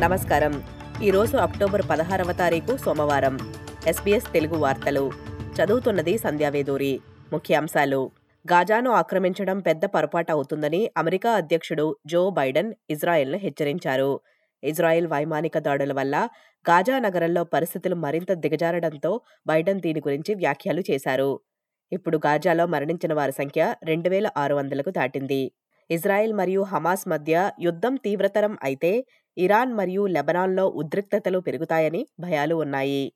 నమస్కారం. ఈరోజు అక్టోబర్ పదహారవ తారీఖు సోమవారం. ఎస్బీఎస్ తెలుగు వార్తలు. చదువుతున్నది సంధ్యావేదూరి ముఖ్యాంశాలు. గాజాను ఆక్రమించడం పెద్ద పొరపాటు అవుతుందని అమెరికా అధ్యక్షుడు జో బైడెన్ ఇజ్రాయెల్ను హెచ్చరించారు. ఇజ్రాయెల్ వైమానిక దాడుల వల్ల గాజా నగరంలో పరిస్థితులు మరింత దిగజారడంతో బైడెన్ దీని గురించి వ్యాఖ్యలు చేశారు. ఇప్పుడు గాజాలో మరణించిన వారి సంఖ్య రెండు వేల ఆరు వందలకు దాటింది. ఇజ్రాయెల్ మరియు హమాస్ మధ్య యుద్ధం తీవ్రతరం అయితే ఇరాన్ మరియు లెబనాన్లో ఉద్రిక్తతలు పెరుగుతాయని భయాలు ఉన్నాయి.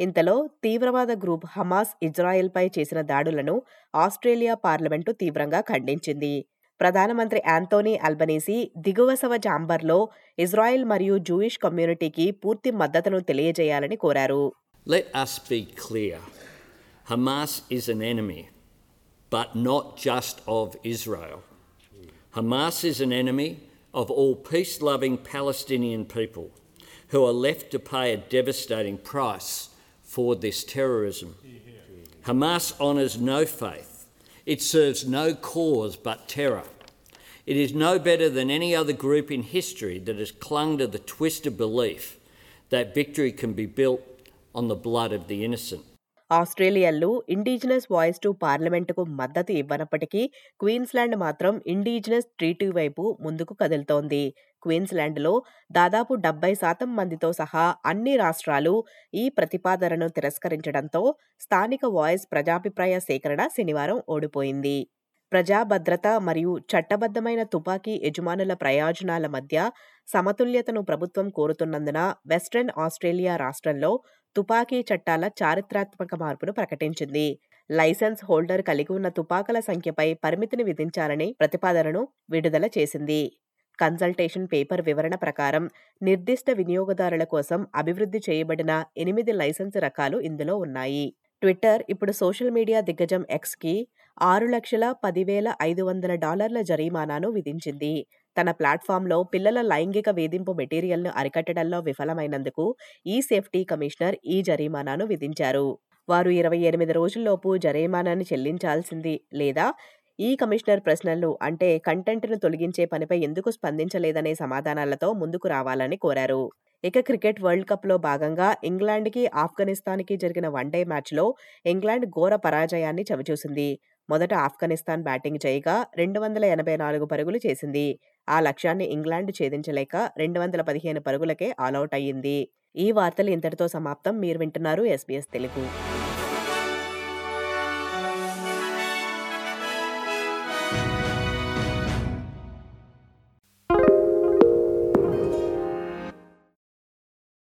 ఇంతలో తీవ్రవాద గ్రూప్ హమాస్ ఇజ్రాయెల్పై చేసిన దాడులను ఆస్ట్రేలియా పార్లమెంటు తీవ్రంగా ఖండించింది. ప్రధానమంత్రి యాంతోనీ అల్బనీసీ దిగువ జాంబర్లో ఇజ్రాయెల్ మరియు జూయిష్ కమ్యూనిటీకి పూర్తి మద్దతును తెలియజేయాలని కోరారు. Let us be clear. Hamas is an enemy, but not just of Israel. Hamas is an enemy of all peace loving Palestinian people who are left to pay a devastating price for this terrorism. Hamas honours no faith, it serves no cause but terror. It is no better than any other group in history that has clung to the twisted belief that victory can be built on the blood of the innocent. ఆస్ట్రేలియన్లు indigenous voice to పార్లమెంటుకు మద్దతు ఇవ్వనప్పటికీ Queensland మాత్రం indigenous treaty వైపు ముందుకు కదులుతోంది. క్వీన్స్లాండ్లో దాదాపు డెబ్బై శాతం మందితో సహా అన్ని రాష్ట్రాలు ఈ ప్రతిపాదనను తిరస్కరించడంతో స్థానిక వాయిస్ ప్రజాభిప్రాయ సేకరణ శనివారం ఓడిపోయింది. ప్రజా భద్రత మరియు చట్టబద్ధమైన తుపాకీ యజమానుల ప్రయోజనాల మధ్య సమతుల్యతను ప్రభుత్వం కోరుతున్నందున వెస్ట్రన్ ఆస్ట్రేలియా రాష్ట్రంలో తుపాకీ చట్టాల చారిత్రాత్మక మార్పును ప్రకటించింది. లైసెన్స్ హోల్డర్ కలిగి ఉన్న తుపాకుల సంఖ్యపై పరిమితిని విధించాలని ప్రతిపాదనను విడుదల చేసింది. కన్సల్టేషన్ పేపర్ వివరణ ప్రకారం నిర్దిష్ట వినియోగదారుల కోసం అభివృద్ధి చేయబడిన ఎనిమిది లైసెన్స్ రకాలు ఇందులో ఉన్నాయి. ట్విట్టర్ ఇప్పుడు సోషల్ మీడియా దిగ్గజం ఎక్స్కి ఆరు లక్షల పదివేల ఐదు వందల డాలర్ల జరిమానాను విధించింది. తన ప్లాట్ఫామ్లో పిల్లల లైంగిక వేధింపు మెటీరియల్ను అరికట్టడంలో విఫలమైనందుకు ఈ సేఫ్టీ కమిషనర్ ఈ జరిమానాను విధించారు. వారు ఇరవై ఎనిమిది రోజుల్లోపు జరిమానాన్ని చెల్లించాల్సింది లేదా ఈ కమిషనర్ ప్రశ్నలు అంటే కంటెంట్ను తొలగించే పనిపై ఎందుకు స్పందించలేదనే సమాధానాలతో ముందుకు రావాలని కోరారు. ఇక క్రికెట్ వరల్డ్ కప్లో భాగంగా ఇంగ్లాండ్కి ఆఫ్ఘనిస్తాన్కి జరిగిన వన్డే మ్యాచ్లో ఇంగ్లాండ్ ఘోర పరాజయాన్ని చవిచూసింది. మొదట ఆఫ్ఘనిస్తాన్ బ్యాటింగ్ చేయగా రెండు వందల ఎనభై నాలుగు పరుగులు చేసింది. ఆ లక్ష్యాన్ని ఇంగ్లాండ్ ఛేదించలేక రెండు వందల పదిహేను పరుగులకే ఆలౌట్ అయ్యింది. ఈ వార్తలు ఇంతటితో సమాప్తం. మీరు వింటున్నారు ఎస్బీఎస్ తెలుగు.